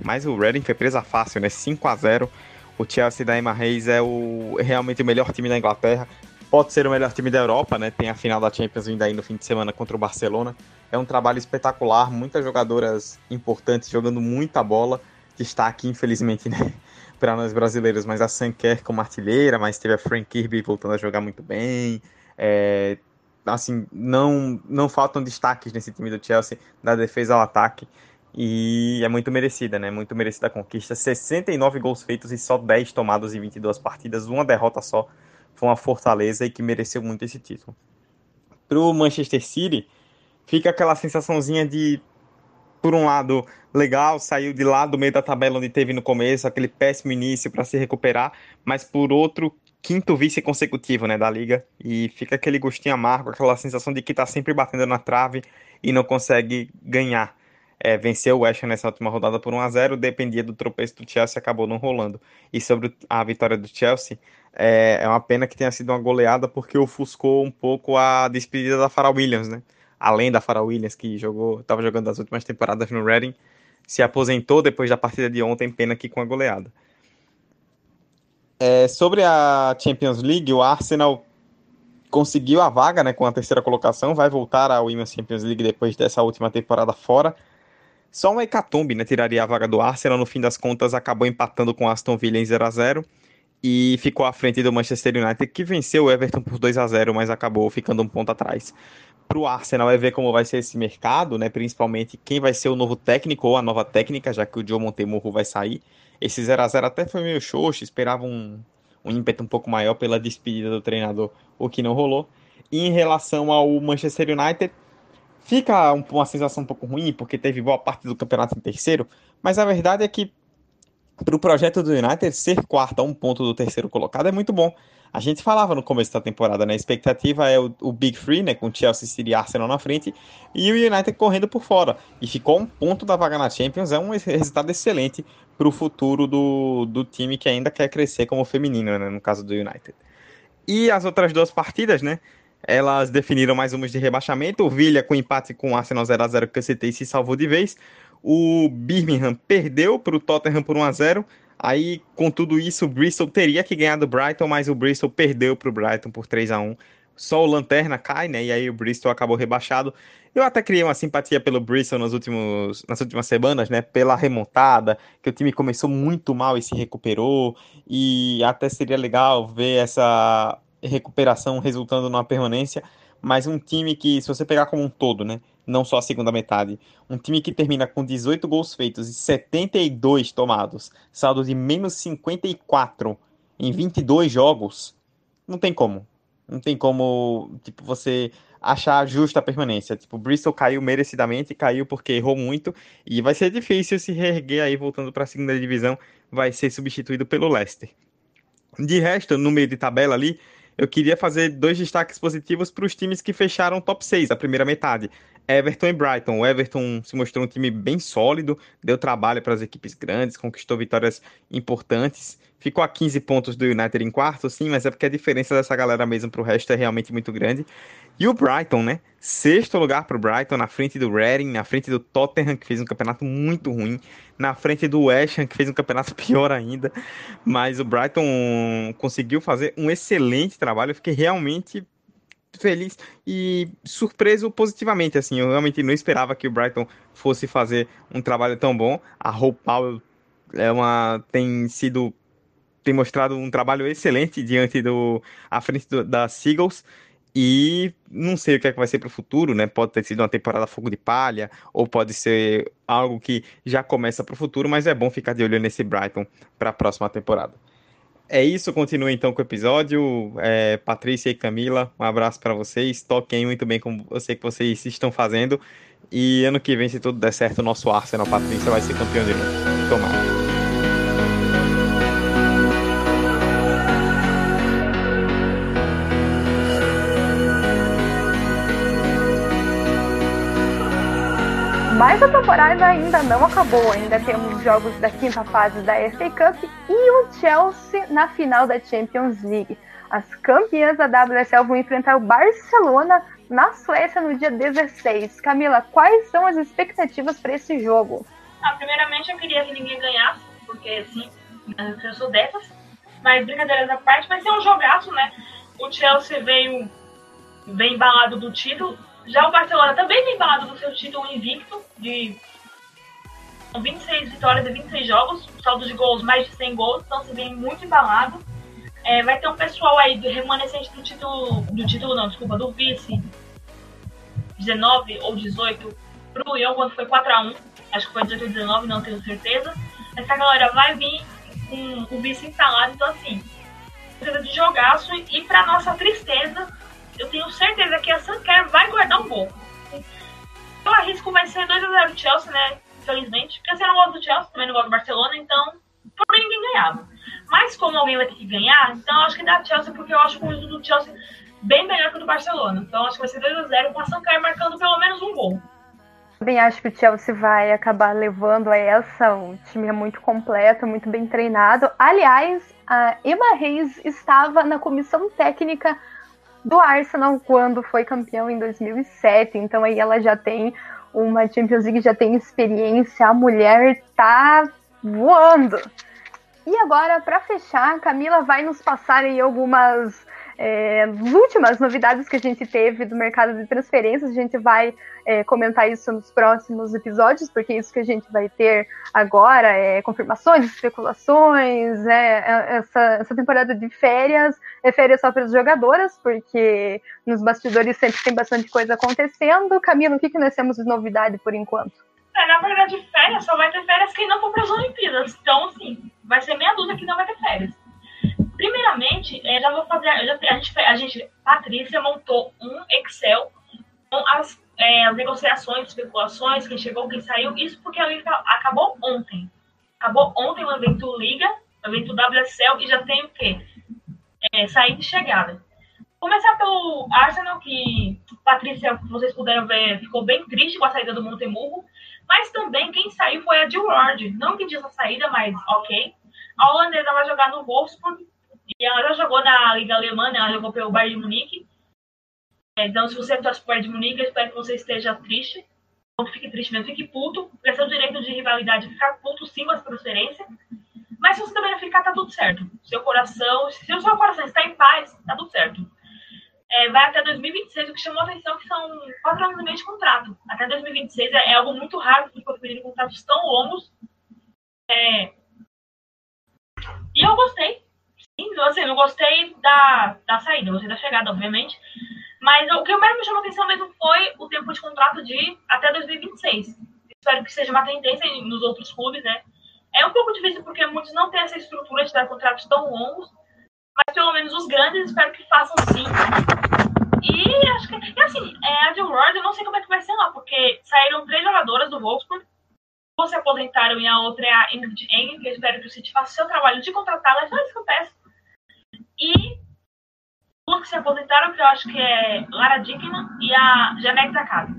Mas o Reading foi presa fácil, né? 5 a 0 O Chelsea da Emma Reis é o, realmente o melhor time da Inglaterra. Pode ser o melhor time da Europa, né? Tem a final da Champions ainda aí no fim de semana contra o Barcelona. É um trabalho espetacular, muitas jogadoras importantes jogando muita bola. Destaque, infelizmente, né? Para nós brasileiros, mas a Sanker como artilheira, mas teve a Frank Kirby voltando a jogar muito bem. É, assim, não, não faltam destaques nesse time do Chelsea, da defesa ao ataque. E é muito merecida, né? Muito merecida a conquista. 69 gols feitos e só 10 tomados em 22 partidas, uma derrota só. Foi uma fortaleza e que mereceu muito esse título. Para o Manchester City, fica aquela sensaçãozinha de por um lado, legal, saiu de lá do meio da tabela onde teve no começo, aquele péssimo início para se recuperar, mas por outro, quinto vice consecutivo, né, da liga, e fica aquele gostinho amargo, aquela sensação de que está sempre batendo na trave e não consegue ganhar. É, venceu o West Ham nessa última rodada por 1 a 0 dependia do tropeço do Chelsea, acabou não rolando. E sobre a vitória do Chelsea, é, é uma pena que tenha sido uma goleada porque ofuscou um pouco a despedida da Farah Williams, né? Além da Farah Williams, que jogou, estava jogando as últimas temporadas no Reading, se aposentou depois da partida de ontem, pena que com a goleada. É, sobre a Champions League, o Arsenal conseguiu a vaga né, com a terceira colocação, vai voltar à Women's Champions League depois dessa última temporada fora. Só uma hecatombe né, tiraria a vaga do Arsenal, no fim das contas acabou empatando com Aston Villa em 0 a 0 e ficou à frente do Manchester United, que venceu o Everton por 2 a 0 mas acabou ficando um ponto atrás para o Arsenal é ver como vai ser esse mercado, né? Principalmente quem vai ser o novo técnico ou a nova técnica, já que o Joe Montemurro vai sair. Esse 0 a 0 até foi meio xoxo, esperava um, um ímpeto um pouco maior pela despedida do treinador, o que não rolou. E em relação ao Manchester United, fica uma sensação um pouco ruim, porque teve boa parte do campeonato em terceiro, mas a verdade é que para o projeto do United ser quarto a um ponto do terceiro colocado é muito bom. A gente falava no começo da temporada, né? A expectativa é o, o Big Three, né? Com Chelsea, City e Arsenal na frente e o United correndo por fora. E ficou um ponto da vaga na Champions. É um resultado excelente para o futuro do, do time que ainda quer crescer como feminino, né? No caso do United. E as outras duas partidas, né? Elas definiram mais umas de rebaixamento. O Villa, com empate com o Arsenal 0x0 que eu citei, se salvou de vez. O Birmingham perdeu para o Tottenham por 1 a 0 Aí, com tudo isso, o Bristol teria que ganhar do Brighton, mas o Bristol perdeu para o Brighton por 3 a 1 Só o Lanterna cai, né? E aí o Bristol acabou rebaixado. Eu até criei uma simpatia pelo Bristol nos últimos, nas últimas semanas, né? Pela remontada, que o time começou muito mal e se recuperou. E até seria legal ver essa recuperação resultando numa permanência. Mas um time que, se você pegar como um todo, né? Não só a segunda metade. Um time que termina com 18 gols feitos e 72 tomados, saldo de menos 54 em 22 jogos, não tem como. Não tem como, tipo, você achar justa a permanência. Tipo, Bristol caiu merecidamente, caiu porque errou muito e vai ser difícil se reerguer aí voltando para a segunda divisão, vai ser substituído pelo Leicester. De resto, no meio de tabela ali, eu queria fazer dois destaques positivos para os times que fecharam top 6, a primeira metade. Everton e Brighton. O Everton se mostrou um time bem sólido, deu trabalho para as equipes grandes, conquistou vitórias importantes. Ficou a 15 pontos do United em quarto, sim, mas é porque a diferença dessa galera mesmo para o resto é realmente muito grande. E o Brighton, né? Sexto lugar para o Brighton, na frente do Reading, na frente do Tottenham, que fez um campeonato muito ruim, na frente do West Ham, que fez um campeonato pior ainda. Mas o Brighton conseguiu fazer um excelente trabalho. Eu fiquei realmente feliz e surpreso positivamente, assim, eu realmente não esperava que o Brighton fosse fazer um trabalho tão bom. A Hope Powell é uma tem sido tem mostrado um trabalho excelente diante do à frente do, da Seagulls e não sei o que, é que vai ser para o futuro, né? Pode ter sido uma temporada fogo de palha ou pode ser algo que já começa para o futuro, mas é bom ficar de olho nesse Brighton para a próxima temporada. É isso, continua então com o episódio. É, Patrícia e Camila, um abraço para vocês. Toquem muito bem como eu sei que vocês estão fazendo. E ano que vem, se tudo der certo, o nosso Arsenal Patrícia vai ser campeão de novo. Mas a temporada ainda não acabou, ainda temos jogos da quinta fase da FA Cup e o Chelsea na final da Champions League. As campeãs da WSL vão enfrentar o Barcelona na Suécia no dia 16. Camila, quais são as expectativas para esse jogo? Ah, primeiramente eu queria que ninguém ganhasse, porque sim, eu sou dessas. Mas brincadeiras à parte, vai ser um jogaço, né? O Chelsea veio bem embalado do título já o Barcelona também tem embalado do seu título invicto, de 26 vitórias e 26 jogos, saldo de gols mais de 100 gols, então se vem muito embalado. É, vai ter um pessoal aí do remanescente do título, do título não, desculpa, do vice 19 ou 18 pro Lyon quando foi 4x1, acho que foi 18 ou 19, não tenho certeza. Essa galera vai vir com o vice instalado, então assim, precisa de jogaço e para nossa tristeza, eu tenho certeza que a Sanker vai guardar um gol. Eu arrisco vai ser 2x0 Chelsea, né? Infelizmente. Porque você não gosta do Chelsea, também não gosta do Barcelona, então por mim ninguém ganhava. Mas como alguém vai ter que ganhar, então eu acho que dá Chelsea, porque eu acho o conjunto do Chelsea bem melhor que o do Barcelona. Então acho que vai ser 2x0 com a Sanker marcando pelo menos um gol. Também acho que o Chelsea vai acabar levando a essa. O time é muito completo, muito bem treinado. Aliás, a Emma Reis estava na comissão técnica do Arsenal quando foi campeão em 2007. Então aí ela já tem uma Champions League, já tem experiência. A mulher tá voando. E agora, para fechar, Camila vai nos passar aí algumas é, últimas novidades que a gente teve do mercado de transferências. A gente vai é, comentar isso nos próximos episódios, porque é isso que a gente vai ter agora é confirmações, especulações. É, é, essa, essa temporada de férias é férias só para as jogadoras, porque nos bastidores sempre tem bastante coisa acontecendo. Camila, o que, que nós temos de novidade por enquanto? É, na verdade, férias só vai ter férias quem não for para as Olimpíadas. Então, assim, vai ser meia dúzia que não vai ter férias. Primeiramente, é, já vou fazer. Já, a, gente, a gente, Patrícia, montou um Excel com as, é, as negociações, especulações, quem chegou, quem saiu. Isso porque a Liga acabou ontem. Acabou ontem o evento Liga, o evento WSL, e já tem o quê? É, saída e chegada. Começar pelo Arsenal, que Patrícia, vocês puderam ver, ficou bem triste com a saída do Montemurro. Mas também quem saiu foi a Jill Ward. Não pedi essa saída, mas ok. A holandesa vai jogar no Wolfsburg e ela já jogou na Liga Alemã, né? ela jogou pelo Bayern de Munique. É, então, se você torce pro Bayern de Munique, eu espero que você esteja triste. Não fique triste mesmo, fique puto. Porque é seu direito de rivalidade ficar puto sim com as transferências. Mas se você também não ficar, tá tudo certo. Seu coração, se o seu coração está em paz, tá tudo certo. É, vai até 2026, o que chamou a atenção é que são quatro anos e meio de contrato. Até 2026 é, é algo muito raro de pedir contratos tão longos. É... E eu gostei. Então, assim, não gostei da, da saída, gostei da chegada, obviamente. Mas o que mais me chamou atenção mesmo foi o tempo de contrato de até 2026. Espero que seja uma tendência nos outros clubes, né? É um pouco difícil porque muitos não têm essa estrutura de dar contratos tão longos, mas pelo menos os grandes espero que façam sim. E acho que, e assim, é, a Jill Ward, eu não sei como é que vai ser lá, porque saíram três jogadoras do Wolfsburg, duas se aposentaram e a outra é a Ingrid Eng, que eu espero que o City faça o seu trabalho de contratá-la, é só isso que eu peço. E duas que se aposentaram, que eu acho que é Lara Dickman e a Janete Zakari.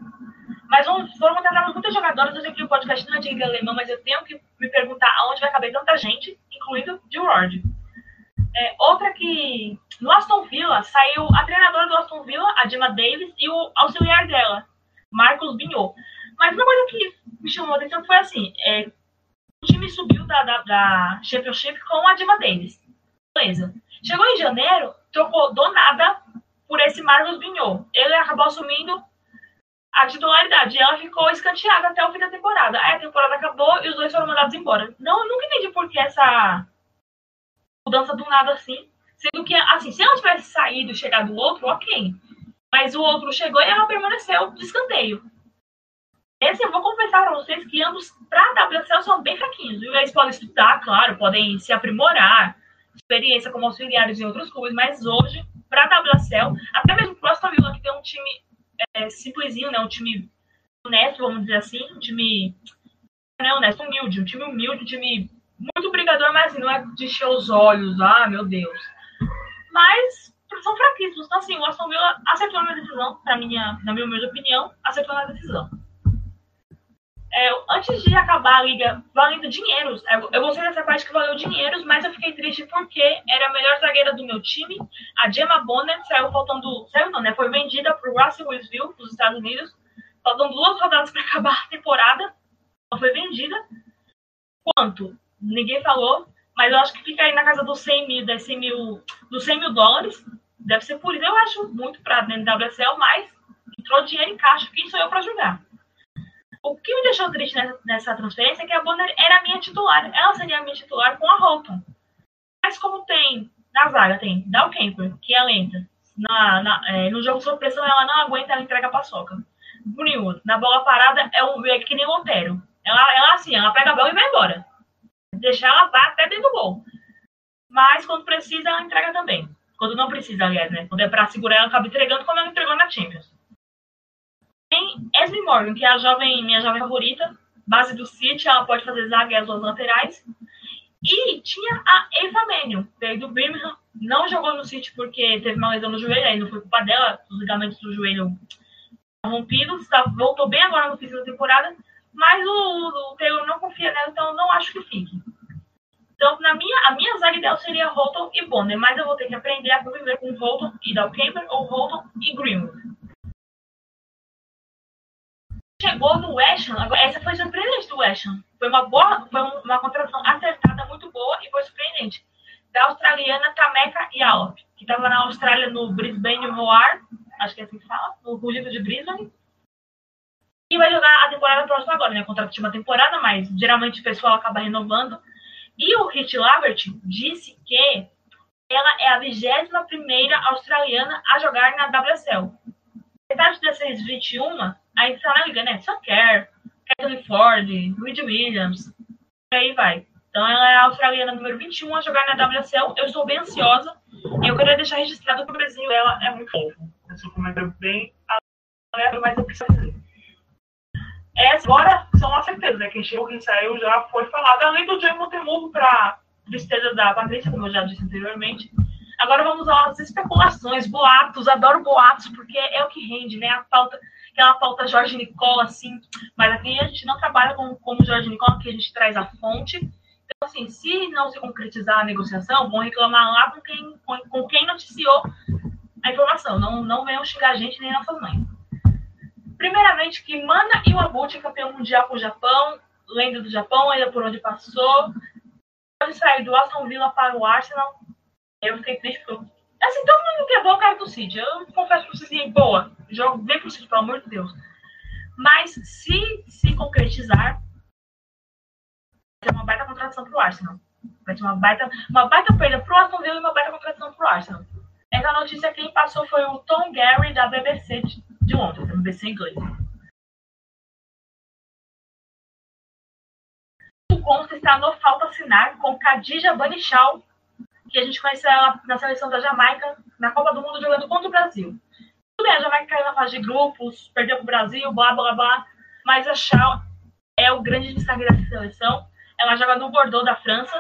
Mas foram contratadas muitas jogadoras, eu sei que o podcast não é de liga alemã, mas eu tenho que me perguntar aonde vai caber tanta gente, incluindo Jill Ward. É, outra que no Aston Villa saiu a treinadora do Aston Villa, a Dima Davis, e o auxiliar dela, Marcos Bignot. Mas uma coisa que me chamou a atenção foi assim: é, o time subiu da, da, da Championship com a Dima Davis. Beleza. Chegou em janeiro, trocou do nada por esse Marcos Bignot. Ele acabou assumindo a titularidade. E ela ficou escanteada até o fim da temporada. Aí a temporada acabou e os dois foram mandados embora. Não, eu nunca entendi por que essa mudança do nada assim. Sendo que, assim, se ela tivesse saído e chegado o outro, ok. Mas o outro chegou e ela permaneceu de escanteio. Esse eu vou confessar para vocês que ambos, para a WSL, são bem fraquinhos. Eles podem estudar, claro, podem se aprimorar, experiência como auxiliares em outros clubes, mas hoje, para a WSL, até mesmo para o Aston Villa, que tem um time é, simplesinho, né? um time honesto, vamos dizer assim, um time não é honesto, humilde, um time humilde, um time muito brigador, mas assim, não é de encher os olhos, ah, meu Deus. Mas são fraquíssimos. Então, assim, o Aston Villa acertou na decisão, na minha, na minha humilde opinião, acertou na decisão. É, antes de acabar a liga valendo dinheiros, eu, eu gostei dessa parte que valeu dinheiros, mas eu fiquei triste porque era a melhor zagueira do meu time. A Gemma Bonnet saiu faltando. Saiu não, né? Foi vendida para o Russell Louisville, dos Estados Unidos. Faltam duas rodadas para acabar a temporada. Ela foi vendida. Quanto? Ninguém falou, mas eu acho que fica aí na casa dos 100 mil, dos 100 mil, dos 100 mil dólares. Deve ser por isso. Eu acho muito para a NWSL, mas entrou dinheiro em caixa. Quem sou eu para julgar? O que me deixou triste nessa, nessa transferência é que a Bonner era a minha titular. Ela seria a minha titular com a Holton. Mas como tem na zaga, tem Dal Camper, que é lenta. Na, na, é, no jogo sob pressão, ela não aguenta, ela entrega a paçoca. Greenwood, na bola parada, é, um, é que nem Lotero. Ela, ela assim, ela pega a bola e vai embora. Deixar ela vai até dentro do gol. Mas quando precisa, ela entrega também. Quando não precisa, aliás, né? Quando é pra segurar, ela acaba entregando como ela entregou na Champions. Tem Esme Morgan, que é a jovem, minha jovem favorita, base do City, ela pode fazer zaga as duas laterais. E tinha a Eva Mannion, veio do Birmingham, não jogou no City porque teve uma lesão no joelho, aí não foi culpa dela, os ligamentos do joelho rompidos, tá, voltou bem agora no fim da temporada, mas o, o Taylor não confia nela, então não acho que fique. Então, na minha, a minha zaga ideal seria Holton e Bonner, mas eu vou ter que aprender a conviver com Holton e Dalcamber ou Holton e Greenwood chegou no West Ham, essa foi surpreendente do West Ham. Foi uma boa, foi uma contratação acertada, muito boa e foi surpreendente. Da australiana Tameka Yalop, que estava na Austrália no Brisbane Roar, acho que é assim que fala, no Rugido de Brisbane. E vai jogar a temporada próxima agora, né? Contrato de uma temporada, mas geralmente o pessoal acaba renovando. E o Rich Lavert disse que ela é a 21 primeira australiana a jogar na WSL. Metade dessas 21 Aí liga, né? Só quer Kathleen Ford, Reed Williams, e aí vai. Então ela é a australiana número 21 a jogar na WSL. Eu estou bem ansiosa. E eu queria deixar registrado que o Brasil ela é muito fofo. Esse comentário bem alegre, mas eu preciso dizer. Essa agora são as certezas, né? Quem chegou, quem saiu já foi falado. Além do Jay Montemurro para tristeza da Patrícia, como eu já disse anteriormente. Agora vamos às especulações, boatos. Adoro boatos, porque é o que rende, né? A pauta aquela pauta Jorge Nicola, assim, mas aqui a gente não trabalha com, como Jorge Nicola, aqui a gente traz a fonte. Então, assim, se não se concretizar a negociação, vão reclamar lá com quem, com, com quem noticiou a informação. Não, não venham xingar a gente nem nossas mães. Primeiramente, que Mana Iwabuchi, campeão mundial com o Japão, lenda do Japão, ainda por onde passou, pode sair do Aston Villa para o Arsenal. Eu fiquei triste porque Assim, todo mundo quer o cara do City. Eu confesso pra vocês, assim, boa, jogo bem pro City, pelo amor de Deus. Mas se se concretizar, vai ser uma baita contratação pro Arsenal. Vai ser uma baita, uma baita perda pro Aston Villa e uma baita contratação pro Arsenal. Essa notícia quem passou foi o Tom Gary da BBC de, de da BBC inglês. O consta está no falta assinar com Khadija Banichal que a gente conheceu ela na seleção da Jamaica, na Copa do Mundo, jogando contra o Brasil. Tudo bem, a Jamaica caiu na fase de grupos, perdeu para o Brasil, blá, blá, blá, mas a Shaw é o grande destaque dessa seleção. Ela joga no Bordeaux da França.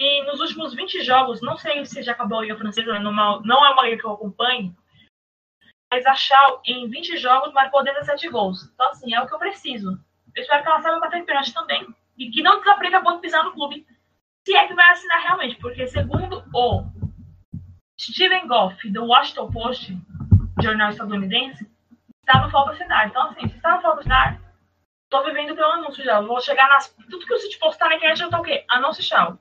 E nos últimos 20 jogos, não sei se já acabou a Liga Francesa, não, é uma liga que eu acompanho, mas a Shaw, em 20 jogos, marcou 17 gols. Então, assim, é o que eu preciso. Eu espero que ela saiba bater pênalti também. E que não desaprenda quando pisar no clube se é que vai assinar realmente, porque segundo o Steven Goff, do Washington Post, jornal estadunidense, está no falta assinar. Então, assim, se está no assinar, estou vivendo pelo anúncio já. Vou chegar nas. Tudo que o site postar na internet, eu tô o quê? Anúncio tchau.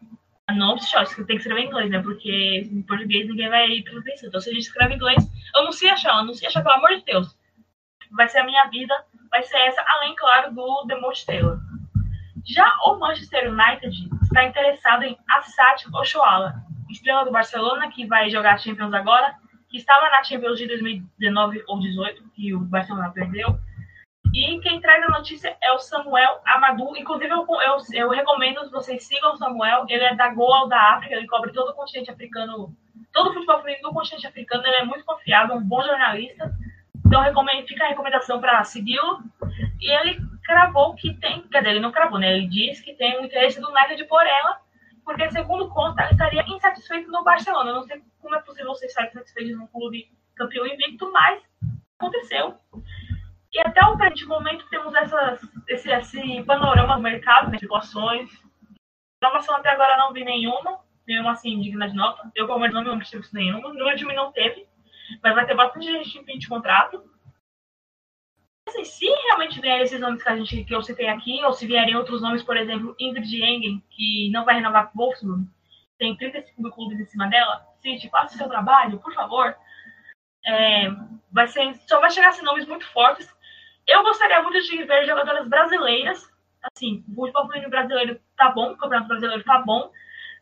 Anúncio tchau. Isso tem que escrever em inglês, né? Porque em português ninguém vai pelo atenção. Então, se a gente escreve em inglês, anuncia tchau. Anuncia tchau, pelo amor de Deus. Vai ser a minha vida, vai ser essa, além, claro, do The Most Taylor. Já o Manchester United está interessado em Assat Oshoala, estrela do Barcelona, que vai jogar Champions agora, que estava na Champions de 2019 ou 2018, que o Barcelona perdeu. E quem traz a notícia é o Samuel Amadou. Inclusive, eu, eu, eu recomendo que vocês sigam o Samuel. Ele é da Goal da África, ele cobre todo o continente africano, todo o futebol feminino do continente africano. Ele é muito confiável, um bom jornalista. Então, recomendo, fica a recomendação para segui-lo. E ele cravou que tem, quer dizer, ele não cravou, né? Ele diz que tem o interesse do United por ela, porque, segundo conta, ele estaria insatisfeito no Barcelona. Eu não sei como é possível você estar insatisfeito num clube campeão invicto, mas aconteceu. E até o presente momento temos essas, esse, esse panorama do mercado, né, situações. Inovação até agora não vi nenhuma, nenhuma assim digna de nota. Eu, como não me tive nenhuma. No time não teve, mas vai ter bastante gente em fim de contrato. Assim, se realmente vier esses nomes que, a gente, que eu citei aqui, ou se vierem outros nomes, por exemplo, Ingrid Engen, que não vai renovar com o Wolfsburg, tem 35 clubes em cima dela, City, faça o seu trabalho, por favor. É, vai ser, só vai chegar assim, nomes muito fortes eu gostaria muito de ver jogadoras brasileiras. Assim, o futebol feminino brasileiro tá bom, o campeonato brasileiro tá bom,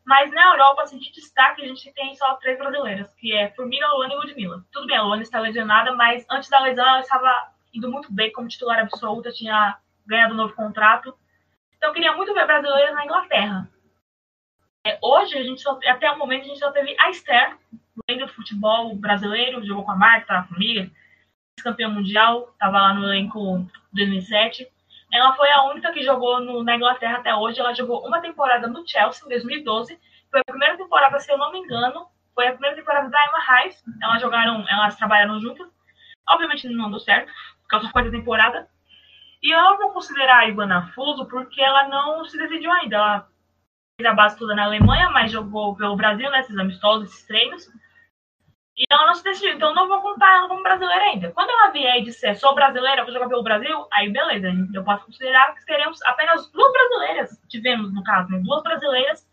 mas na Europa, assim, de destaque, a gente tem só três brasileiras, que é Formiga, Luana e Ludmilla. Tudo bem, a Luana está lesionada, mas antes da lesão ela estava indo muito bem como titular absoluta, tinha ganhado um novo contrato. Então queria muito ver brasileiras na Inglaterra. É, hoje, a gente só, até o momento, a gente só teve a Esther, além do futebol brasileiro, jogou com a Marta, a Formiga, campeã mundial, estava lá no elenco 2007. Ela foi a única que jogou no, na Inglaterra até hoje. Ela jogou uma temporada no Chelsea em 2012. Foi a primeira temporada, se eu não me engano, foi a primeira temporada da Emma Rice. Elas jogaram, elas trabalharam juntas. Obviamente não deu certo, da quarta temporada. E eu não vou considerar a Ivana Fuso porque ela não se decidiu ainda. Ela fez a base toda na Alemanha, mas jogou pelo Brasil, né, amistosos, esses treinos. E ela não se decidiu, então não vou contar ela como brasileira ainda. Quando ela vier e disser sou brasileira, vou jogar pelo Brasil, aí beleza, eu posso considerar que teremos apenas duas brasileiras. Tivemos, no caso, né, duas brasileiras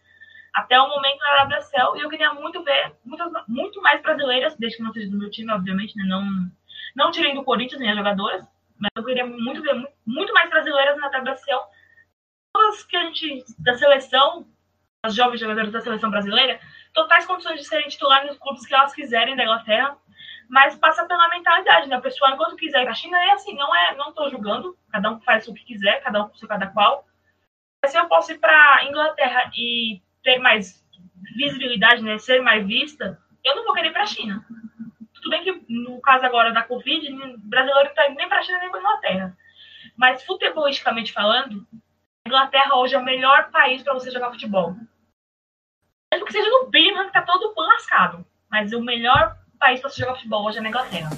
até o momento na WSL, e eu queria muito ver muitas, muito mais brasileiras, desde que não seja do meu time, obviamente, né, não, não tirei do Corinthians nem as jogadoras, mas eu queria muito ver muito, mais brasileiras na WSL. Todas que a gente, da seleção, as jovens jogadoras da seleção brasileira, totais condições de serem titulares nos clubes que elas quiserem da Inglaterra, mas passa pela mentalidade, né? A pessoa, enquanto quiser a China, é assim, não é, não estou julgando, cada um faz o que quiser, cada um com seu cada qual. Mas se eu posso ir para Inglaterra e ter mais visibilidade, né, ser mais vista, eu não vou querer ir para a China. Tudo bem que no caso agora da Covid, o brasileiro não está nem para a China nem para a Inglaterra. Mas futebolisticamente falando, a Inglaterra hoje é o melhor país para você jogar futebol mesmo que seja no Birmingham, que tá todo lascado. Mas o melhor país para se jogar futebol hoje é na Inglaterra.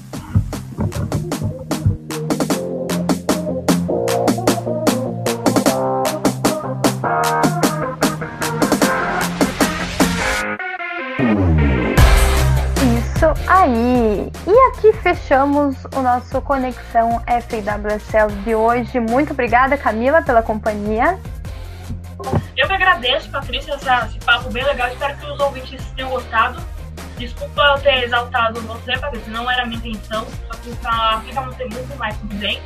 Aí! E aqui fechamos o nosso Conexão FWSL de hoje. Muito obrigada, Camila, pela companhia. Eu que agradeço, Patrícia, esse papo bem legal. Espero que os ouvintes tenham gostado. Desculpa eu ter exaltado você, Patrícia, não era a minha intenção. Só que pra ficar não ter muito mais tudo bem.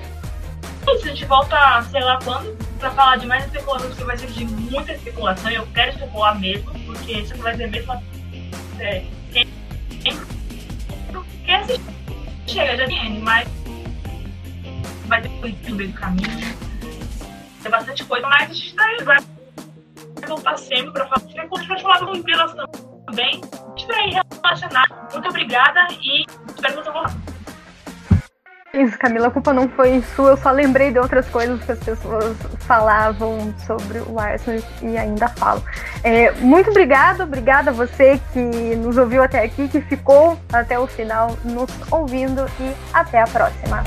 E a gente volta, sei lá quando, pra falar de mais especulação, porque vai de muita especulação. Eu quero especular mesmo, porque isso vai ser mesmo. É, quem, quem assistir chega tem mas vai ter coisa no meio do caminho. Tem bastante coisa, mas a gente tá vai voltar sempre para continuar falando com inspiração também, estiver aí relacionado. Muito obrigada e espero que você volte. Isso, Camila, a culpa não foi sua, eu só lembrei de outras coisas que as pessoas falavam sobre o Arsenal e ainda falam. É, muito obrigada, obrigada a você que nos ouviu até aqui, que ficou até o final nos ouvindo e até a próxima.